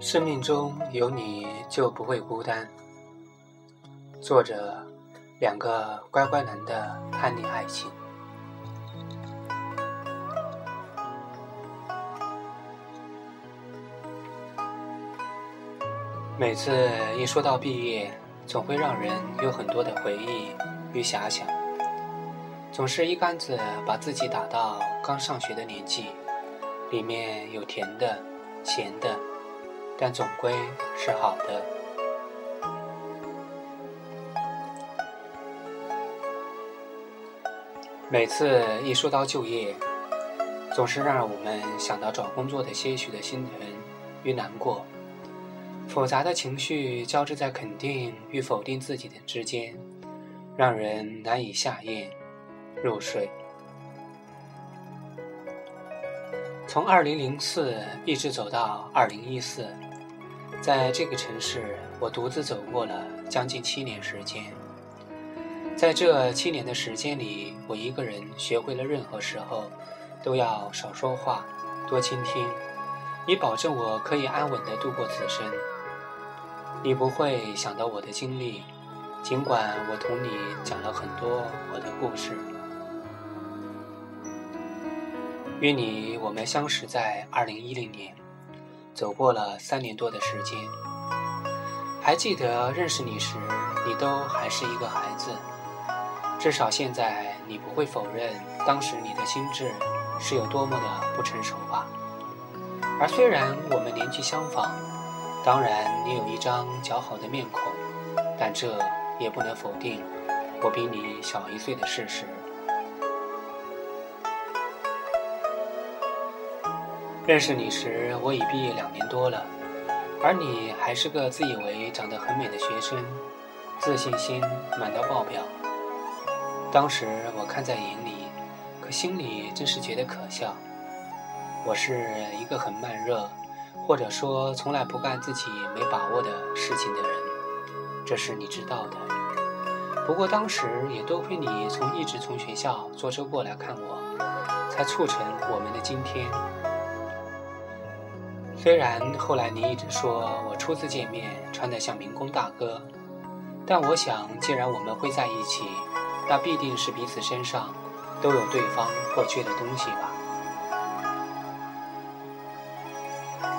生命中有你就不会孤单。作者：两个乖乖男的叛逆爱情。每次一说到毕业，总会让人有很多的回忆与遐想，总是一竿子把自己打到刚上学的年纪，里面有甜的、咸的。但总归是好的。每次一说到就业，总是让我们想到找工作的些许的心疼与难过，复杂的情绪交织在肯定与否定自己的之间，让人难以下咽入睡。从二零零四一直走到二零一四。在这个城市，我独自走过了将近七年时间。在这七年的时间里，我一个人学会了任何时候都要少说话，多倾听，以保证我可以安稳地度过此生。你不会想到我的经历，尽管我同你讲了很多我的故事。与你，我们相识在二零一零年。走过了三年多的时间，还记得认识你时，你都还是一个孩子。至少现在，你不会否认当时你的心智是有多么的不成熟吧？而虽然我们年纪相仿，当然你有一张姣好的面孔，但这也不能否定我比你小一岁的事实。认识你时，我已毕业两年多了，而你还是个自以为长得很美的学生，自信心满到爆表。当时我看在眼里，可心里真是觉得可笑。我是一个很慢热，或者说从来不干自己没把握的事情的人，这是你知道的。不过当时也多亏你从一直从学校坐车过来看我，才促成我们的今天。虽然后来你一直说我初次见面穿得像民工大哥，但我想，既然我们会在一起，那必定是彼此身上都有对方或缺的东西吧。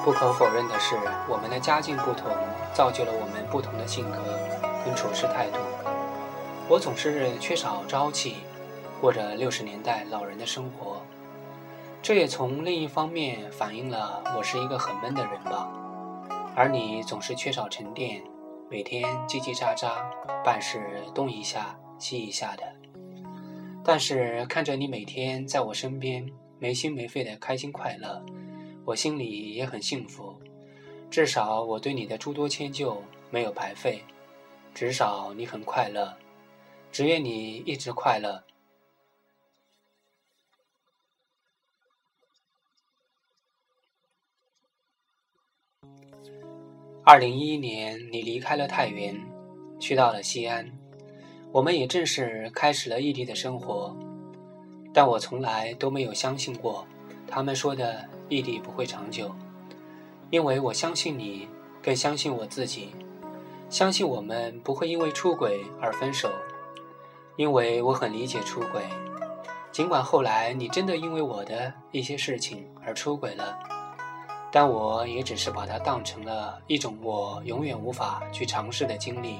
不可否认的是，我们的家境不同，造就了我们不同的性格跟处事态度。我总是缺少朝气，过着六十年代老人的生活。这也从另一方面反映了我是一个很闷的人吧，而你总是缺少沉淀，每天叽叽喳喳，办事东一下西一下的。但是看着你每天在我身边没心没肺的开心快乐，我心里也很幸福。至少我对你的诸多迁就没有白费，至少你很快乐，只愿你一直快乐。二零一一年，你离开了太原，去到了西安，我们也正式开始了异地的生活。但我从来都没有相信过他们说的异地不会长久，因为我相信你，更相信我自己，相信我们不会因为出轨而分手，因为我很理解出轨，尽管后来你真的因为我的一些事情而出轨了。但我也只是把它当成了一种我永远无法去尝试的经历，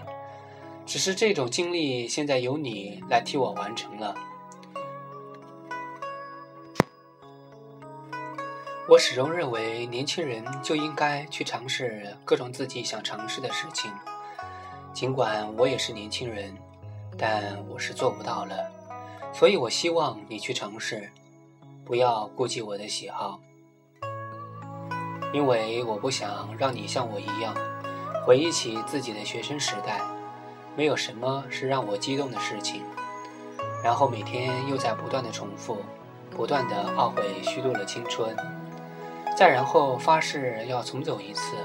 只是这种经历现在由你来替我完成了。我始终认为，年轻人就应该去尝试各种自己想尝试的事情。尽管我也是年轻人，但我是做不到了。所以我希望你去尝试，不要顾及我的喜好。因为我不想让你像我一样，回忆起自己的学生时代，没有什么是让我激动的事情，然后每天又在不断的重复，不断的懊悔虚度了青春，再然后发誓要重走一次。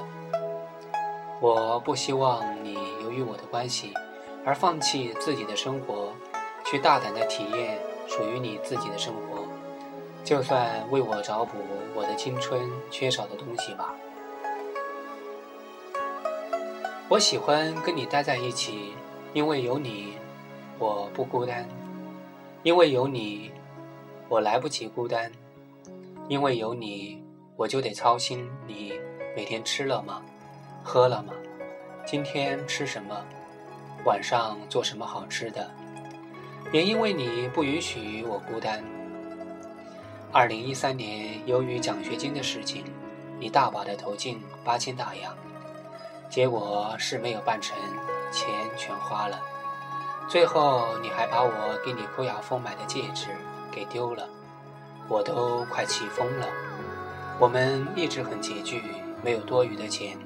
我不希望你由于我的关系而放弃自己的生活，去大胆的体验属于你自己的生活。就算为我找补我的青春缺少的东西吧。我喜欢跟你待在一起，因为有你，我不孤单；因为有你，我来不及孤单；因为有你，我就得操心你每天吃了吗？喝了吗？今天吃什么？晚上做什么好吃的？也因为你不允许我孤单。二零一三年，由于奖学金的事情，你大把的投进八千大洋。结果事没有办成，钱全花了。最后你还把我给你抠牙缝买的戒指给丢了，我都快气疯了。我们一直很拮据，没有多余的钱，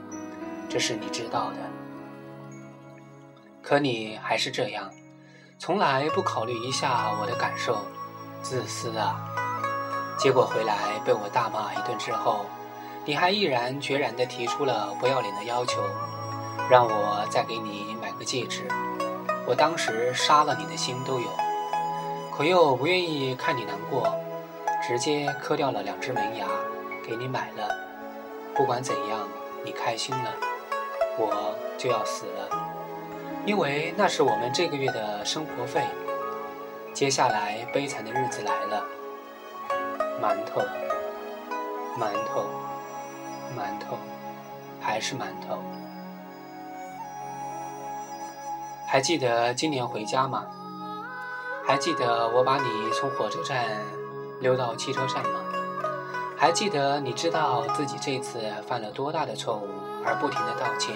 这是你知道的。可你还是这样，从来不考虑一下我的感受，自私啊！结果回来被我大骂一顿之后。你还毅然决然地提出了不要脸的要求，让我再给你买个戒指。我当时杀了你的心都有，可又不愿意看你难过，直接磕掉了两只门牙，给你买了。不管怎样，你开心了，我就要死了，因为那是我们这个月的生活费。接下来悲惨的日子来了，馒头，馒头。馒头，还是馒头。还记得今年回家吗？还记得我把你从火车站溜到汽车站吗？还记得你知道自己这次犯了多大的错误而不停的道歉，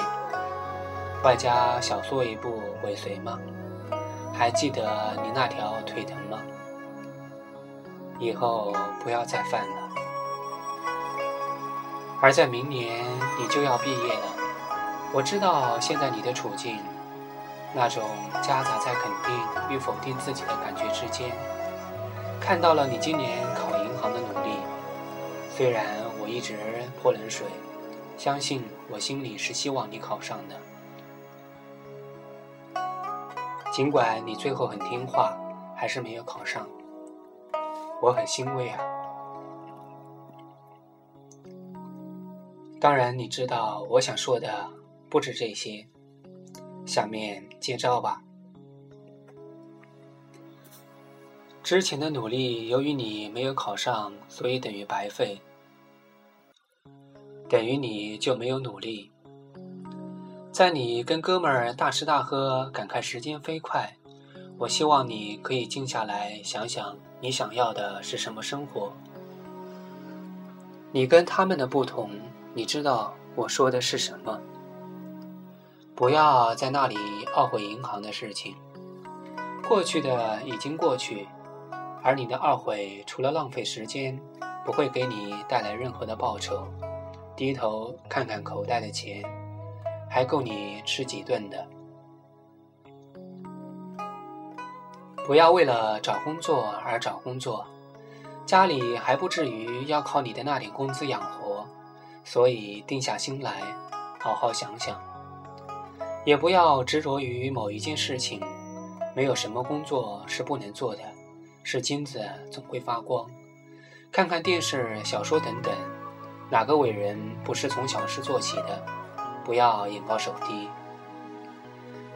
外加小缩一步尾随吗？还记得你那条腿疼吗？以后不要再犯了。而在明年，你就要毕业了。我知道现在你的处境，那种夹杂在肯定与否定自己的感觉之间。看到了你今年考银行的努力，虽然我一直泼冷水，相信我心里是希望你考上的。尽管你最后很听话，还是没有考上，我很欣慰啊。当然，你知道我想说的不止这些。下面接招吧。之前的努力，由于你没有考上，所以等于白费，等于你就没有努力。在你跟哥们儿大吃大喝，感慨时间飞快，我希望你可以静下来想想，你想要的是什么生活。你跟他们的不同。你知道我说的是什么？不要在那里懊悔银行的事情，过去的已经过去，而你的懊悔除了浪费时间，不会给你带来任何的报酬。低头看看口袋的钱，还够你吃几顿的。不要为了找工作而找工作，家里还不至于要靠你的那点工资养活。所以，定下心来，好好想想，也不要执着于某一件事情。没有什么工作是不能做的，是金子总会发光。看看电视、小说等等，哪个伟人不是从小事做起的？不要眼高手低。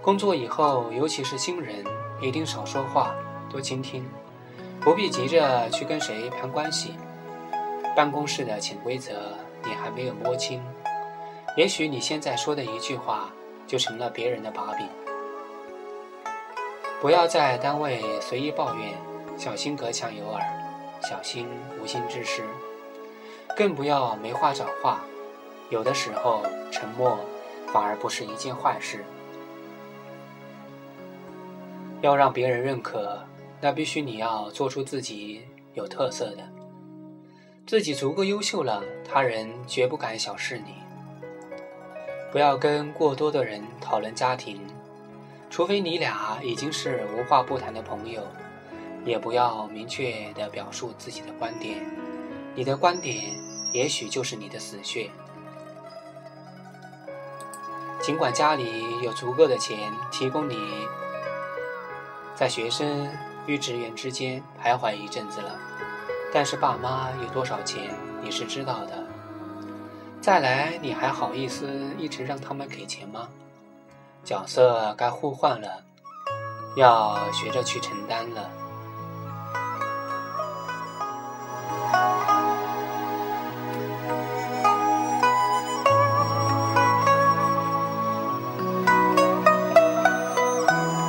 工作以后，尤其是新人，一定少说话，多倾听，不必急着去跟谁攀关系。办公室的潜规则。你还没有摸清，也许你现在说的一句话就成了别人的把柄。不要在单位随意抱怨，小心隔墙有耳，小心无心之失。更不要没话找话，有的时候沉默反而不是一件坏事。要让别人认可，那必须你要做出自己有特色的。自己足够优秀了，他人绝不敢小视你。不要跟过多的人讨论家庭，除非你俩已经是无话不谈的朋友。也不要明确的表述自己的观点，你的观点也许就是你的死穴。尽管家里有足够的钱提供你，在学生与职员之间徘徊一阵子了。但是爸妈有多少钱你是知道的。再来，你还好意思一直让他们给钱吗？角色该互换了，要学着去承担了。